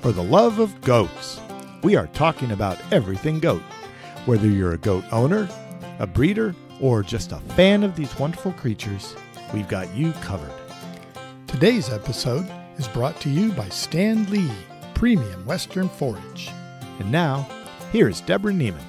for the love of goats. We are talking about everything goat. Whether you're a goat owner, a breeder, or just a fan of these wonderful creatures, we've got you covered. Today's episode is brought to you by Standlee, Premium Western Forage. And now, here is Deborah Niemann.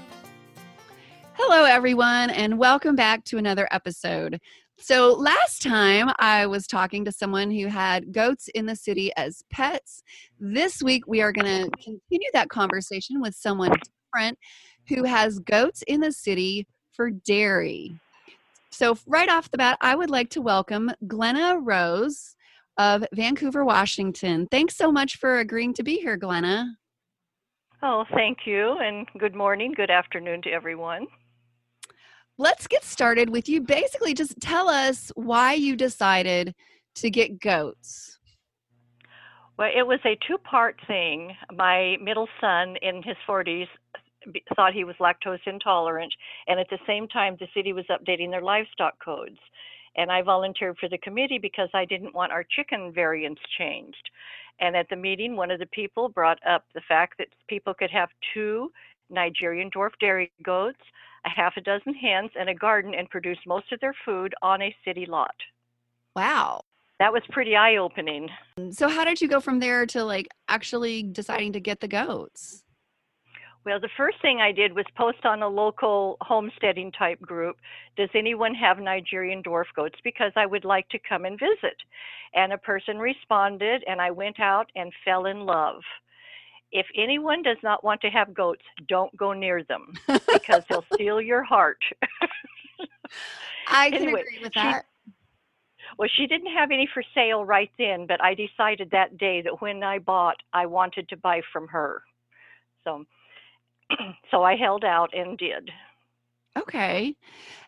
Hello, everyone, and welcome back to another episode. So, last time I was talking to someone who had goats in the city as pets. This week we are going to continue that conversation with someone different who has goats in the city for dairy. So, right off the bat, I would like to welcome Glenna Rose of Vancouver, Washington. Thanks so much for agreeing to be here, Glenna. Oh, thank you, and good morning, good afternoon to everyone let's get started with you. Basically, just tell us why you decided to get goats. Well, it was a two part thing. My middle son in his 40s uh, thought he was lactose intolerant, and at the same time, the city was updating their livestock codes. And I volunteered for the committee because I didn't want our chicken variants changed. And at the meeting, one of the people brought up the fact that people could have two Nigerian dwarf dairy goats, a half a dozen hens, and a garden and produce most of their food on a city lot. Wow. That was pretty eye opening. Um, so, how did you go from there to like actually deciding to get the goats? Well, the first thing I did was post on a local homesteading type group Does anyone have Nigerian dwarf goats? Because I would like to come and visit. And a person responded, and I went out and fell in love if anyone does not want to have goats, don't go near them because they'll steal your heart. I can anyway, agree with that. She, well, she didn't have any for sale right then, but I decided that day that when I bought, I wanted to buy from her. So, so I held out and did. Okay.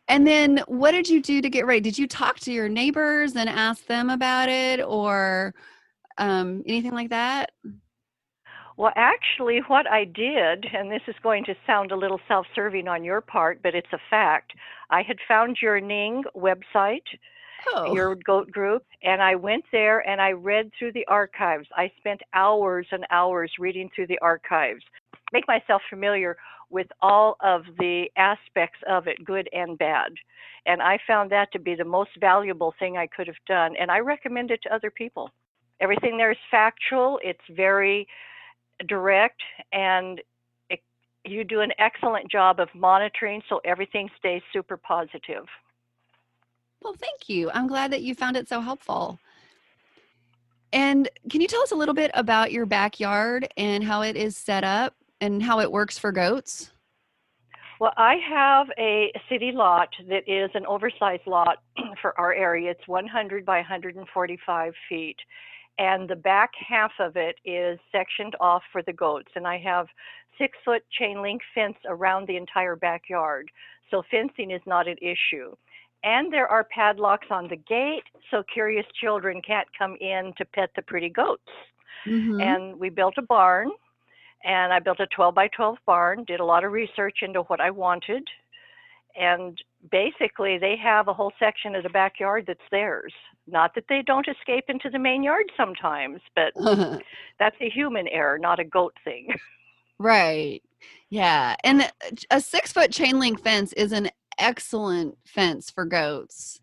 And then what did you do to get ready? Did you talk to your neighbors and ask them about it or um, anything like that? Well, actually, what I did, and this is going to sound a little self serving on your part, but it's a fact. I had found your Ning website, oh. your goat group, and I went there and I read through the archives. I spent hours and hours reading through the archives, make myself familiar with all of the aspects of it, good and bad. And I found that to be the most valuable thing I could have done, and I recommend it to other people. Everything there is factual, it's very direct and it, you do an excellent job of monitoring so everything stays super positive. Well, thank you. I'm glad that you found it so helpful. And can you tell us a little bit about your backyard and how it is set up and how it works for goats? Well, I have a city lot that is an oversized lot for our area. It's 100 by 145 feet and the back half of it is sectioned off for the goats. And I have six foot chain link fence around the entire backyard. So fencing is not an issue. And there are padlocks on the gate so curious children can't come in to pet the pretty goats. Mm-hmm. And we built a barn and I built a 12 by 12 barn, did a lot of research into what I wanted. And basically, they have a whole section of the backyard that's theirs. Not that they don't escape into the main yard sometimes, but that's a human error, not a goat thing. Right. Yeah. And a six foot chain link fence is an excellent fence for goats.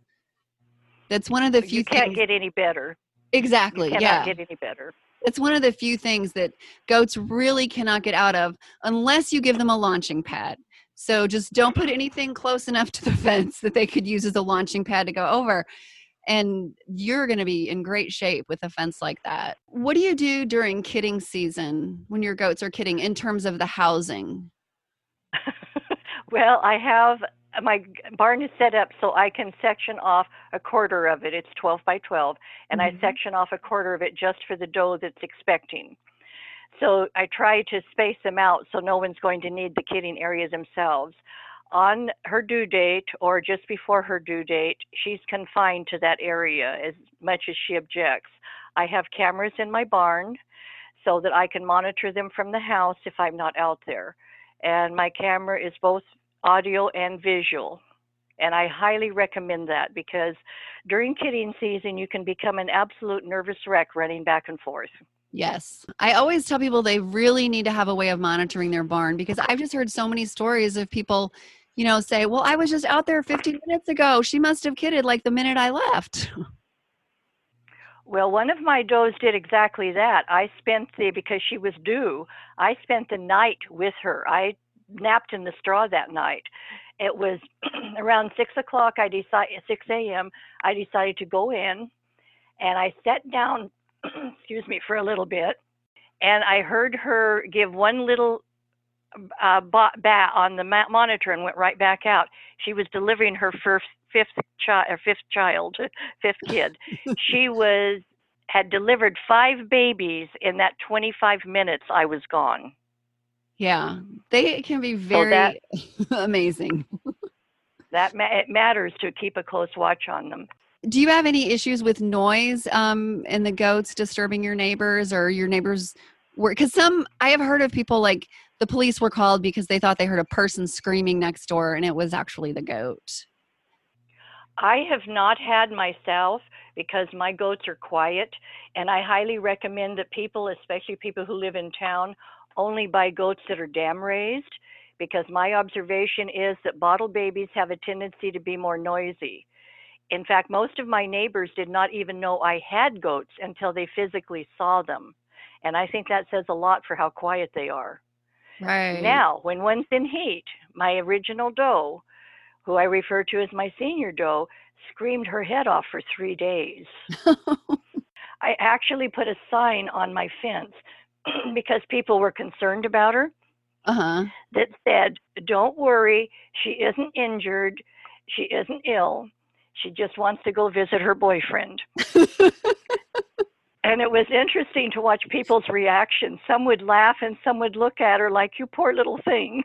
That's one of the few you can't things... get any better. Exactly. You yeah. get any better. It's one of the few things that goats really cannot get out of unless you give them a launching pad. So just don't put anything close enough to the fence that they could use as a launching pad to go over and you're going to be in great shape with a fence like that. What do you do during kidding season when your goats are kidding in terms of the housing? well, I have my barn is set up so I can section off a quarter of it. It's 12 by 12, and mm-hmm. I section off a quarter of it just for the doe that's expecting. So I try to space them out so no one's going to need the kidding area themselves on her due date or just before her due date, she's confined to that area as much as she objects. I have cameras in my barn so that I can monitor them from the house if I'm not out there. And my camera is both audio and visual. And I highly recommend that because during kidding season, you can become an absolute nervous wreck running back and forth. Yes. I always tell people they really need to have a way of monitoring their barn because I've just heard so many stories of people, you know, say, Well, I was just out there 15 minutes ago. She must have kidded like the minute I left. Well, one of my does did exactly that. I spent the because she was due. I spent the night with her. I napped in the straw that night. It was around six o'clock. I decided six a.m. I decided to go in, and I sat down. excuse me for a little bit, and I heard her give one little uh, bat on the monitor and went right back out. She was delivering her first fifth child or fifth child, fifth kid. she was had delivered five babies in that 25 minutes I was gone. Yeah, they can be very so that, amazing. that ma- it matters to keep a close watch on them. Do you have any issues with noise um, and the goats disturbing your neighbors or your neighbors? Because some I have heard of people like the police were called because they thought they heard a person screaming next door and it was actually the goat. I have not had myself because my goats are quiet, and I highly recommend that people, especially people who live in town, only buy goats that are dam raised because my observation is that bottle babies have a tendency to be more noisy. In fact, most of my neighbors did not even know I had goats until they physically saw them. And I think that says a lot for how quiet they are. Right. Now, when one's in heat, my original doe who I refer to as my senior doe, screamed her head off for three days. I actually put a sign on my fence because people were concerned about her uh-huh. that said, Don't worry, she isn't injured, she isn't ill, she just wants to go visit her boyfriend. and it was interesting to watch people's reactions. Some would laugh and some would look at her like, You poor little thing.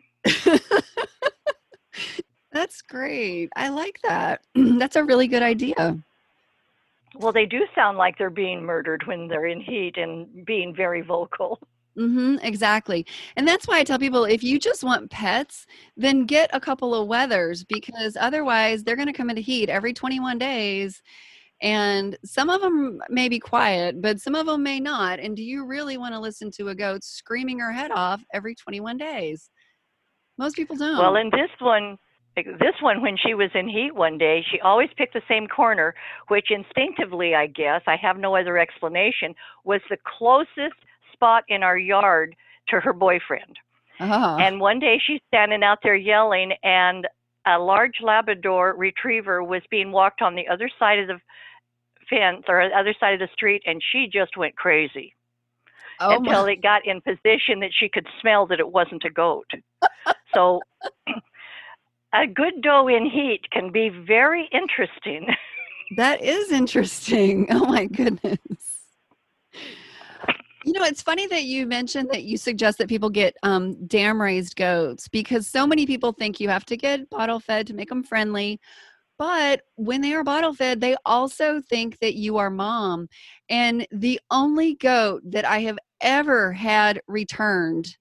That's great. I like that. That's a really good idea. Well, they do sound like they're being murdered when they're in heat and being very vocal. Mm-hmm, exactly. And that's why I tell people if you just want pets, then get a couple of wethers because otherwise they're going to come into heat every 21 days. And some of them may be quiet, but some of them may not. And do you really want to listen to a goat screaming her head off every 21 days? Most people don't. Well, in this one, this one when she was in heat one day she always picked the same corner which instinctively i guess i have no other explanation was the closest spot in our yard to her boyfriend uh-huh. and one day she's standing out there yelling and a large labrador retriever was being walked on the other side of the fence or the other side of the street and she just went crazy oh until my. it got in position that she could smell that it wasn't a goat so a good doe in heat can be very interesting. That is interesting. Oh my goodness. You know, it's funny that you mentioned that you suggest that people get um, dam raised goats because so many people think you have to get bottle fed to make them friendly. But when they are bottle fed, they also think that you are mom. And the only goat that I have ever had returned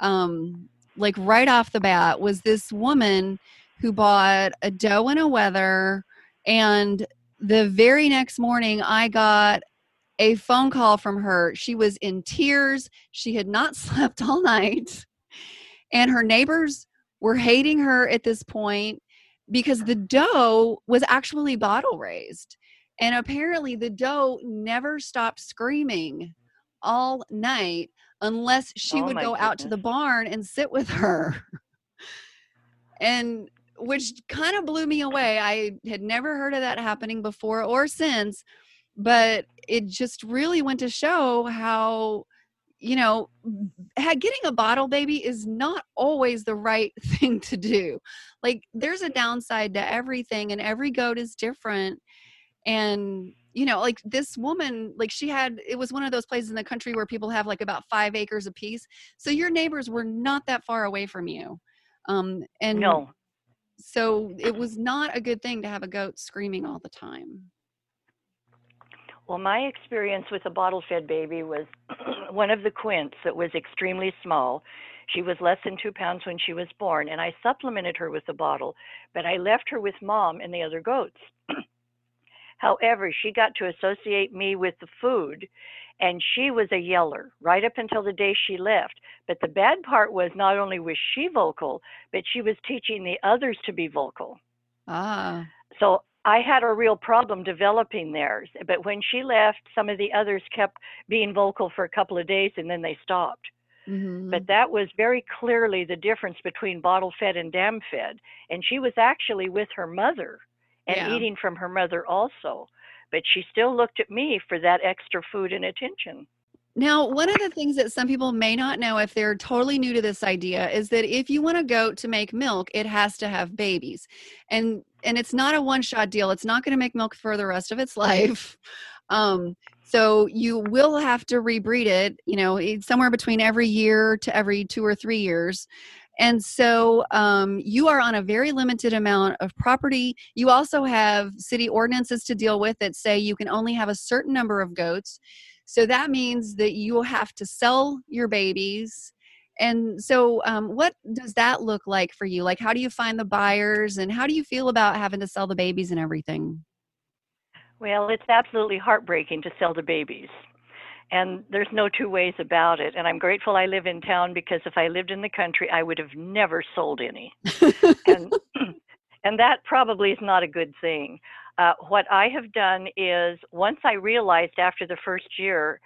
um, like right off the bat was this woman who bought a doe and a wether and the very next morning i got a phone call from her. She was in tears. She had not slept all night. And her neighbors were hating her at this point because the doe was actually bottle raised. And apparently the doe never stopped screaming all night unless she Oh, would go out to the barn and sit with her. and which kind of blew me away. I had never heard of that happening before or since, but it just really went to show how you know getting a bottle baby is not always the right thing to do. Like there's a downside to everything and every goat is different. And you know like this woman like she had it was one of those places in the country where people have like about five acres apiece. So your neighbors were not that far away from you. Um and No. so it was not a good thing to have a goat screaming all the time Well, my experience with a bottle fed baby was one of the quints that was extremely small. She was less than two pounds when she was born, and I supplemented her with a bottle, but I left her with mom and the other goats. However, she got to associate me with the food and she was a yeller right up until the day she left. But the bad part was not only was she vocal, but she was teaching the others to be vocal. Ah. So I had a real problem developing theirs. But when she left, some of the others kept being vocal for a couple of days and then they stopped. Mm-hmm. But that was very clearly the difference between bottle fed and dam fed. And she was actually with her mother and Yeah. eating from her mother also. But she still looked at me for that extra food and attention. Now, one of the things that some people may not know if they're totally new to this idea is that if you want a goat to make milk, it has to have babies. And and it's not a one-shot deal. It's not going to make milk for the rest of its life. Um, so you will have to rebreed it, you know, somewhere between every year to every 2 or 3 years. And so um, you are on a very limited amount of property. You also have city ordinances to deal with that say you can only have a certain number of goats. So that means that you will have to sell your babies. And so, um, what does that look like for you? Like, how do you find the buyers and how do you feel about having to sell the babies and everything? Well, it's absolutely heartbreaking to sell the babies. And there's no two ways about it. And I'm grateful I live in town because if I lived in the country, I would have never sold any. and and that probably is not a good thing. Uh, what I have done is once I realized after the first year,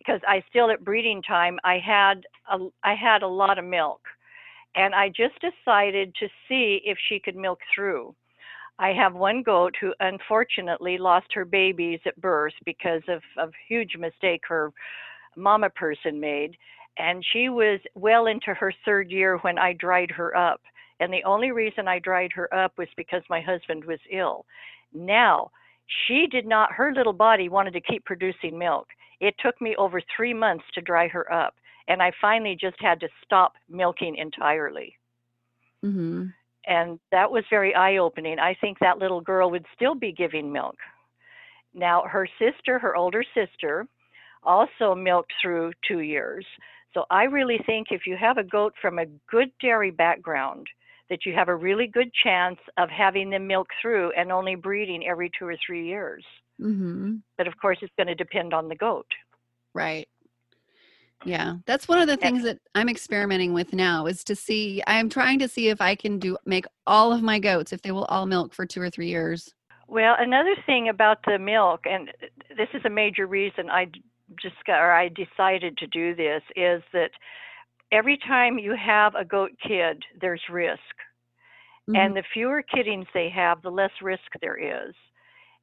because I still at breeding time, I had a, I had a lot of milk, and I just decided to see if she could milk through. I have one goat who unfortunately lost her babies at birth because of a huge mistake her mama person made. And she was well into her third year when I dried her up. And the only reason I dried her up was because my husband was ill. Now, she did not, her little body wanted to keep producing milk. It took me over three months to dry her up. And I finally just had to stop milking entirely hmm and that was very eye opening. I think that little girl would still be giving milk. Now, her sister, her older sister, also milked through two years. So I really think if you have a goat from a good dairy background, that you have a really good chance of having them milk through and only breeding every two or three years. Hmm But of course, it's going to depend on the goat. Right. Yeah, that's one of the things that I'm experimenting with now is to see. I'm trying to see if I can do make all of my goats if they will all milk for two or three years. Well, another thing about the milk, and this is a major reason I just got, or I decided to do this, is that every time you have a goat kid, there's risk, Mhm. and the fewer kiddings they have, the less risk there is.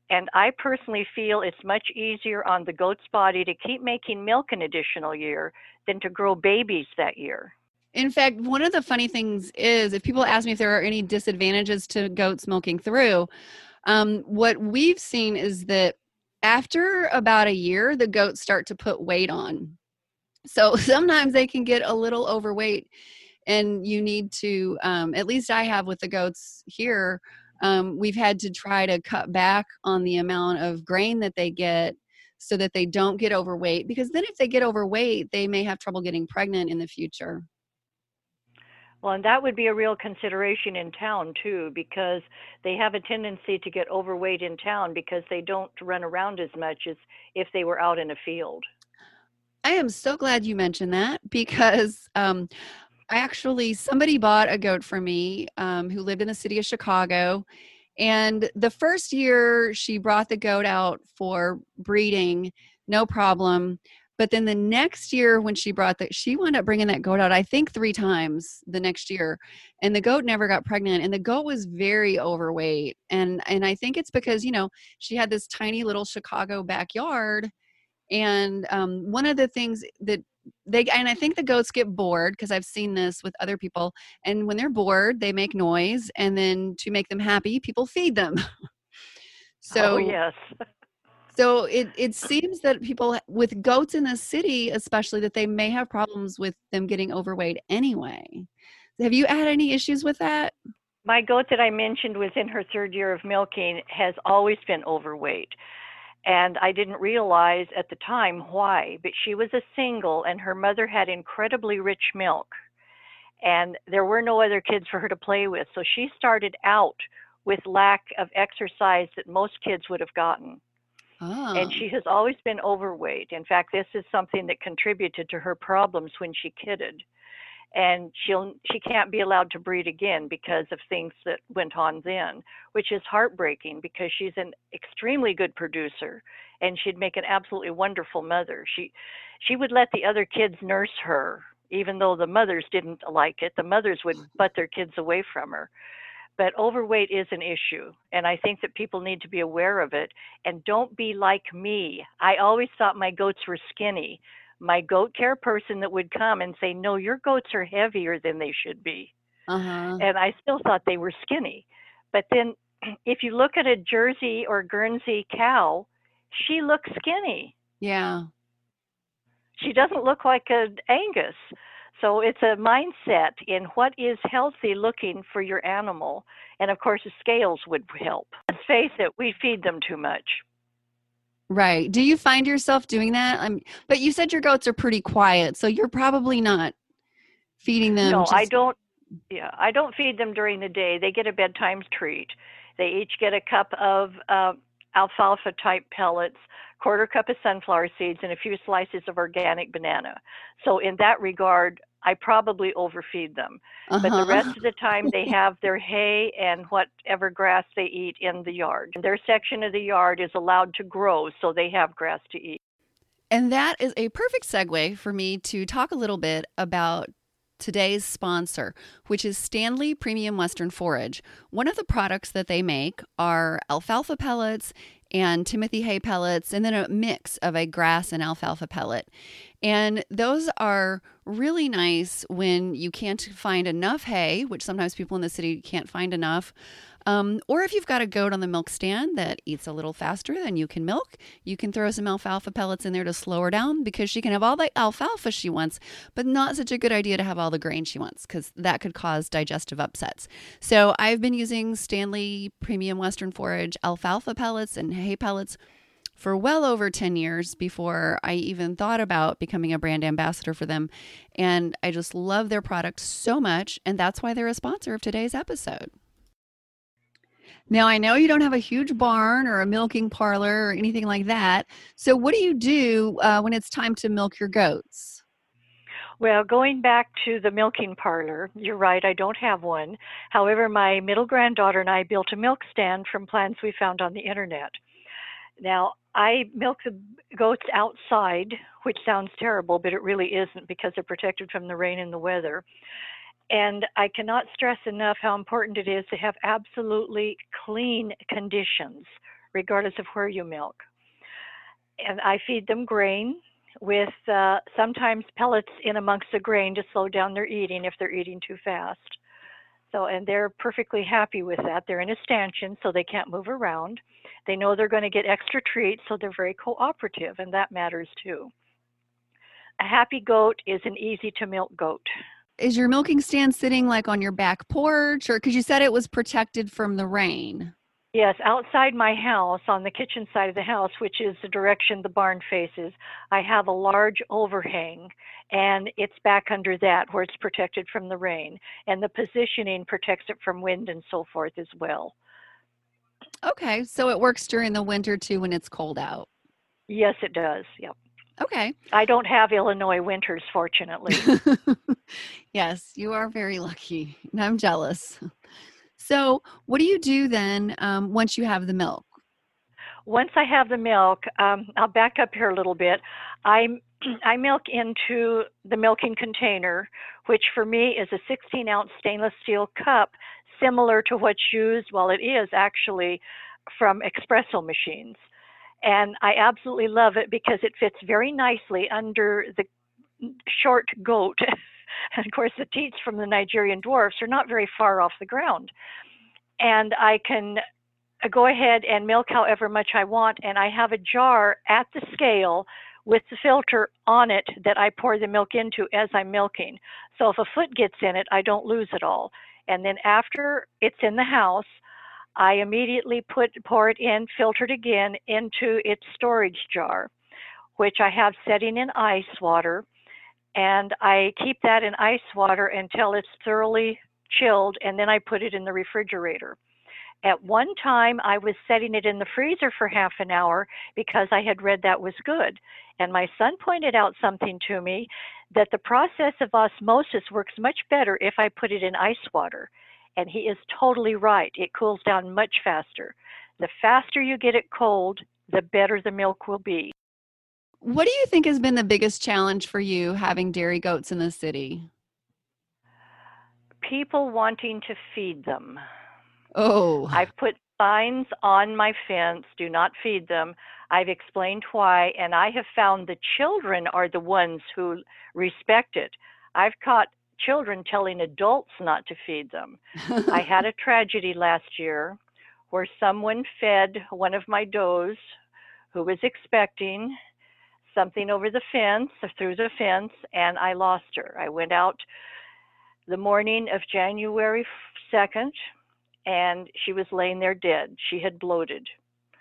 And I personally feel it's much easier on the goat's body to keep making milk an additional year than to grow babies that year. In fact, one of the funny things is if people ask me if there are any disadvantages to goats milking through, um, what we've seen is that after about a year, the goats start to put weight on. So sometimes they can get a little overweight, and you need to, um, at least I have with the goats here, um, we've had to try to cut back on the amount of grain that they get so that they don't get overweight because then if they get overweight they may have trouble getting pregnant in the future Well, and that would be a real consideration in town too, because they have a tendency to get overweight in town because they don't run around as much as if they were out in a field. i am so glad you mentioned that because um, i actually somebody bought a goat for me um, who lived in the city of chicago and the first year she brought the goat out for breeding no problem but then the next year when she brought that she wound up bringing that goat out i think three times the next year and the goat never got pregnant and the goat was very overweight and and i think it's because you know she had this tiny little chicago backyard and um, one of the things that they and i think the goats get bored because i've seen this with other people and when they're bored they make noise and then to make them happy people feed them oh, so oh, yes. so it, it seems that people with goats in the city, especially, that they may have problems with them getting overweight anyway. Have you had any issues with that? My goat that I mentioned was in her third year of milking has always been overweight. And I didn't realize at the time why, but she was a single and her mother had incredibly rich milk. And there were no other kids for her to play with. So she started out with lack of exercise that most kids would have gotten. Oh. And she has always been overweight. In fact, this is something that contributed to her problems when she kidded. And she'll she can't be allowed to breed again because of things that went on then, which is heartbreaking because she's an extremely good producer and she'd make an absolutely wonderful mother. She she would let the other kids nurse her even though the mothers didn't like it. The mothers would butt their kids away from her but overweight is an issue and i think that people need to be aware of it and don't be like me i always thought my goats were skinny my goat care person that would come and say no your goats are heavier than they should be uh-huh. and i still thought they were skinny but then if you look at a jersey or guernsey cow she looks skinny Yeah. she doesn't look like an angus so it's a mindset in what is healthy looking for your animal. And of course, the scales would help. Let's face it, we feed them too much. Right. Do you find yourself doing that? I'm, but you said your goats are pretty quiet, so you're probably not feeding them. no, I don't. Yeah, I don't feed them during the day. They get a bedtime treat. They each get a cup of uh, alfalfa type pellets, quarter cup of sunflower seeds, and a few slices of organic banana. So in that regard, I probably overfeed them. But Uh-huh. the rest of the time, they have their hay and whatever grass they eat in the yard. Their section of the yard is allowed to grow, so they have grass to eat. And that is a perfect segue for me to talk a little bit about today's sponsor, which is Standlee Premium Western Forage. One of the products that they make are alfalfa pellets and Timothy hay pellets, and then a mix of a grass and alfalfa pellet. And those are really nice when you can't find enough hay, which sometimes people in the city can't find enough. Um, or if you've got a goat on the milk stand that eats a little faster than you can milk, you can throw some alfalfa pellets in there to slow her down because she can have all the alfalfa she wants, but not such a good idea to have all the grain she wants because that could cause digestive upsets. So I've been using Standlee Premium Western Forage alfalfa pellets and hay pellets for well over 10 years before I even thought about becoming a brand ambassador for them. And I just love their product so much. And that's why they're a sponsor of today's episode. Now, I know you don't have a huge barn or a milking parlor or anything like that. So, what do you do uh, when it's time to milk your goats? Well, going back to the milking parlor, you're right, I don't have one. However, my middle granddaughter and I built a milk stand from plans we found on the internet. Now, I milk the goats outside, which sounds terrible, but it really isn't because they're protected from the rain and the weather. And I cannot stress enough how important it is to have absolutely clean conditions, regardless of where you milk. And I feed them grain with uh, sometimes pellets in amongst the grain to slow down their eating if they're eating too fast. So, and they're perfectly happy with that. They're in a stanchion, so they can't move around. They know they're going to get extra treats, so they're very cooperative, and that matters too. A happy goat is an easy to milk goat. Is your milking stand sitting like on your back porch or because you said it was protected from the rain? Yes, outside my house, on the kitchen side of the house, which is the direction the barn faces, I have a large overhang, and it's back under that where it's protected from the rain. And the positioning protects it from wind and so forth as well. Okay, so it works during the winter too when it's cold out. Yes, it does. Yep. Okay. I don't have Illinois winters, fortunately. yes, you are very lucky. And I'm jealous. So, what do you do then um, once you have the milk? Once I have the milk, um, I'll back up here a little bit. I I milk into the milking container, which for me is a 16 ounce stainless steel cup, similar to what's used. Well, it is actually from espresso machines, and I absolutely love it because it fits very nicely under the short goat. and of course, the teats from the Nigerian dwarfs are not very far off the ground, and I can go ahead and milk however much I want, and I have a jar at the scale with the filter on it that I pour the milk into as I'm milking. So if a foot gets in it, I don't lose it all. And then after it's in the house, I immediately put pour it in, filtered again into its storage jar, which I have setting in ice water, and I keep that in ice water until it's thoroughly chilled, and then I put it in the refrigerator At one time, I was setting it in the freezer for half an hour because I had read that was good. And my son pointed out something to me that the process of osmosis works much better if I put it in ice water. And he is totally right. It cools down much faster. The faster you get it cold, the better the milk will be. What do you think has been the biggest challenge for you having dairy goats in the city? People wanting to feed them. Oh. I've put signs on my fence do not feed them. I've explained why, and I have found the children are the ones who respect it. I've caught children telling adults not to feed them. I had a tragedy last year where someone fed one of my does who was expecting something over the fence or through the fence and I lost her. I went out the morning of January 2nd and she was laying there dead. She had bloated.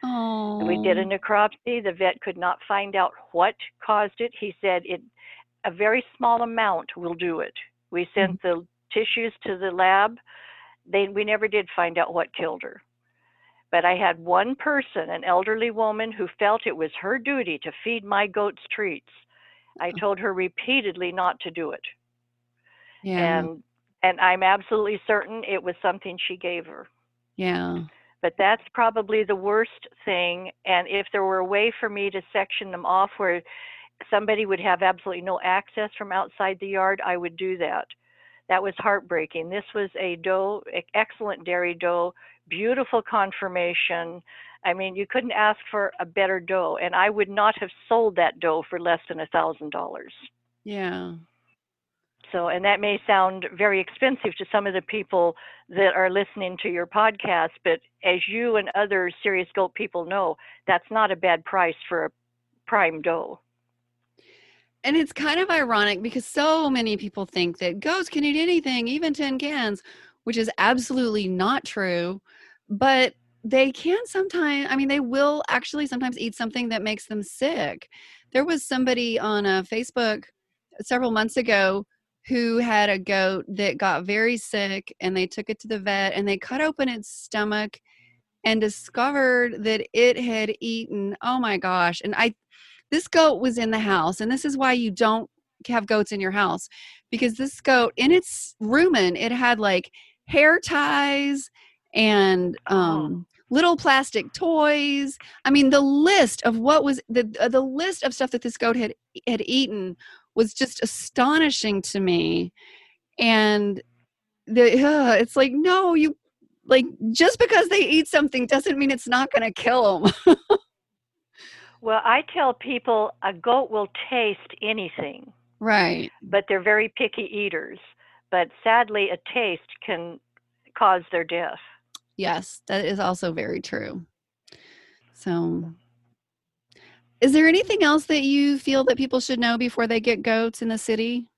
Oh. We did a necropsy. The vet could not find out what caused it. He said it a very small amount will do it. We mm-hmm. sent the tissues to the lab. They we never did find out what killed her. But I had one person, an elderly woman, who felt it was her duty to feed my goats treats. I told her repeatedly not to do it. Yeah. And and I'm absolutely certain it was something she gave her. yeah. But that's probably the worst thing. And if there were a way for me to section them off where somebody would have absolutely no access from outside the yard, I would do that. That was heartbreaking. This was a doe, e- excellent dairy doe, beautiful conformation. I mean, you couldn't ask for a better doe, and I would not have sold that doe for less than a thousand dollars. Yeah. So, and that may sound very expensive to some of the people that are listening to your podcast, but as you and other serious goat people know, that's not a bad price for a prime doe. And it's kind of ironic because so many people think that goats can eat anything, even tin cans, which is absolutely not true. But they can sometimes, I mean, they will actually sometimes eat something that makes them sick. There was somebody on a Facebook several months ago who had a goat that got very sick and they took it to the vet and they cut open its stomach and discovered that it had eaten, oh my gosh. And I, this goat was in the house and this is why you don't have goats in your house because this goat in its rumen it had like hair ties and um little plastic toys. I mean the list of what was the uh, the list of stuff that this goat had had eaten was just astonishing to me. And the uh, it's like no you like just because they eat something doesn't mean it's not going to kill them Well, I tell people a goat will taste anything, right but they're very picky eaters. But sadly, a taste can cause their death. Yes, that is also very true. So, mm. is there anything else that you feel that people should know before they get goats in the city?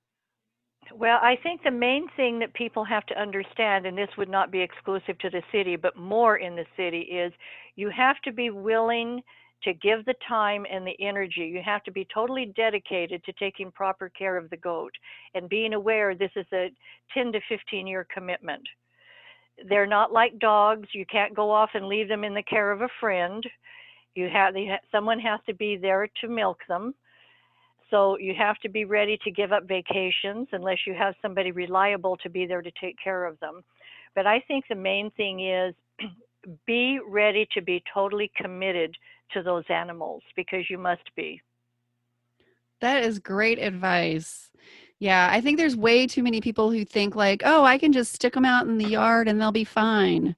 Well, I think the main thing that people have to understand, and this would not be exclusive to the city, but more in the city, is you have to be willing to give the time and the energy. You have to be totally dedicated to taking proper care of the goat and being aware this is a 10 to 15 year commitment. They're not like dogs. You can't go off and leave them in the care of a friend. You have someone has to be there to milk them. So you have to be ready to give up vacations unless you have somebody reliable to be there to take care of them. But I think the main thing is be ready to be totally committed to those animals because you must be. That is great advice. Yeah, I think there's way too many people who think like, "Oh, I can just stick them out in the yard and they'll be fine."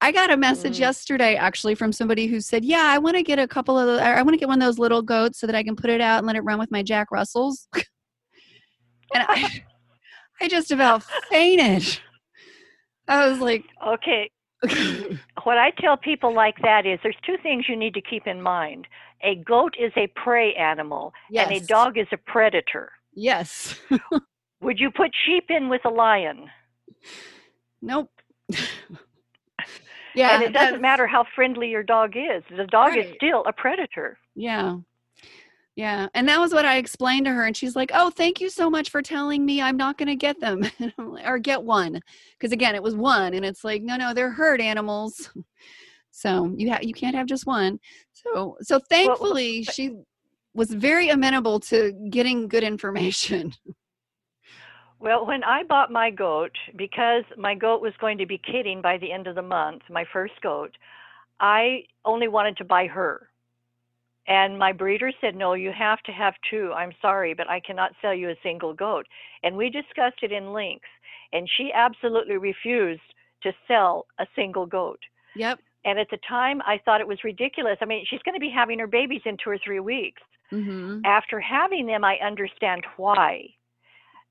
I got a message Mm. yesterday actually from somebody who said, "Yeah, I want to get a couple of the, I want to get one of those little goats so that I can put it out and let it run with my Jack Russells." and I I just about fainted. I was like, Okay, what I tell people like that is there's two things you need to keep in mind. A goat is a prey animal and a dog is a predator. "Yes." Would you put sheep in with a lion? nope. yeah, and it doesn't matter how friendly your dog is. The dog is still a predator. Yeah. Yeah. And that was what I explained to her. And she's like, Oh, thank you so much for telling me I'm not going to get them or get one. Because again, it was one. And it's like, no, no, they're herd animals. So you have you can't have just one. So so thankfully well, she was very amenable to getting good information. Well, when I bought my goat, because my goat was going to be kidding by the end of the month, my first goat, I only wanted to buy her. And my breeder said, No, you have to have two. I'm sorry, but I cannot sell you a single goat. And we discussed it in length. And she absolutely refused to sell a single goat. Yep. And at the time, I thought it was ridiculous. I mean, she's going to be having her babies in two or three weeks. Mm-hmm. After having them, I understand why.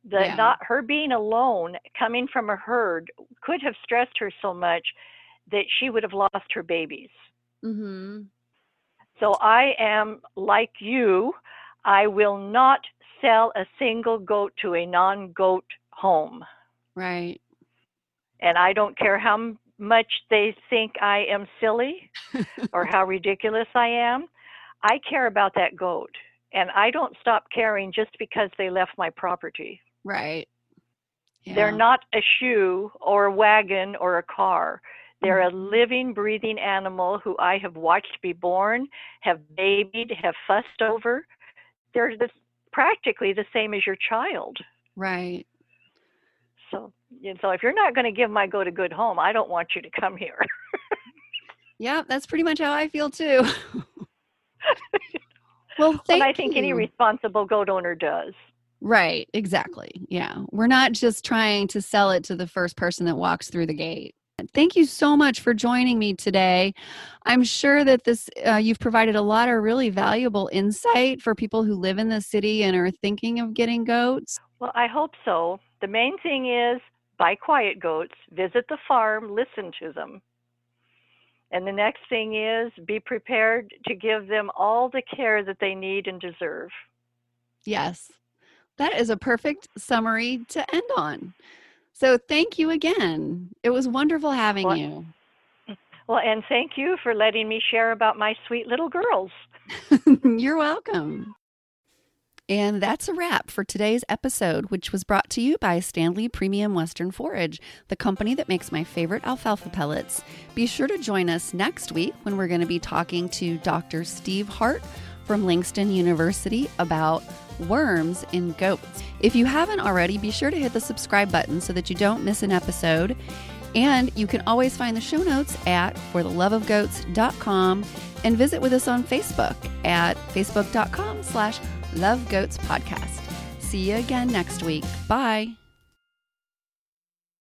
The yeah. not her being alone, coming from a herd, could have stressed her so much that she would have lost her babies. Mm-hmm. So I am like you. I will not sell a single goat to a non goat home. Right. And I don't care how much they think I am silly or how ridiculous I am. I care about that goat. And I don't stop caring just because they left my property. Right. Yeah. They're not a shoe or a wagon or a car. They're a mm-hmm. living, breathing animal who I have watched be born, have babied, have fussed over. They're the, practically the same as your child. Right. So, and so if you're not going to give my goat a good home, I don't want you to come here. yeah, that's pretty much how I feel too. well, thank and I think you. any responsible goat owner does. Right, exactly. Yeah. We're not just trying to sell it to the first person that walks through the gate. Thank you so much for joining me today. I'm sure that this uh, you've provided a lot of really valuable insight for people who live in the city and are thinking of getting goats. Well, I hope so. The main thing is buy quiet goats, visit the farm, listen to them. And the next thing is be prepared to give them all the care that they need and deserve. Yes. That is a perfect summary to end on. So thank you again. It was wonderful having well, you. Well, and thank you for letting me share about my sweet little girls. You're welcome. And that's a wrap for today's episode, which was brought to you by Standlee Premium Western Forage, the company that makes my favorite alfalfa pellets. Be sure to join us next week when we're going to be talking to Dr. Steve Hart from Langston University about worms in goats. If you haven't already, be sure to hit the subscribe button so that you don't miss an episode. And you can always find the show notes at fortheloveofgoats.com and visit with us on Facebook at facebook.com slash lovegoatspodcast. See you again next week. Bye.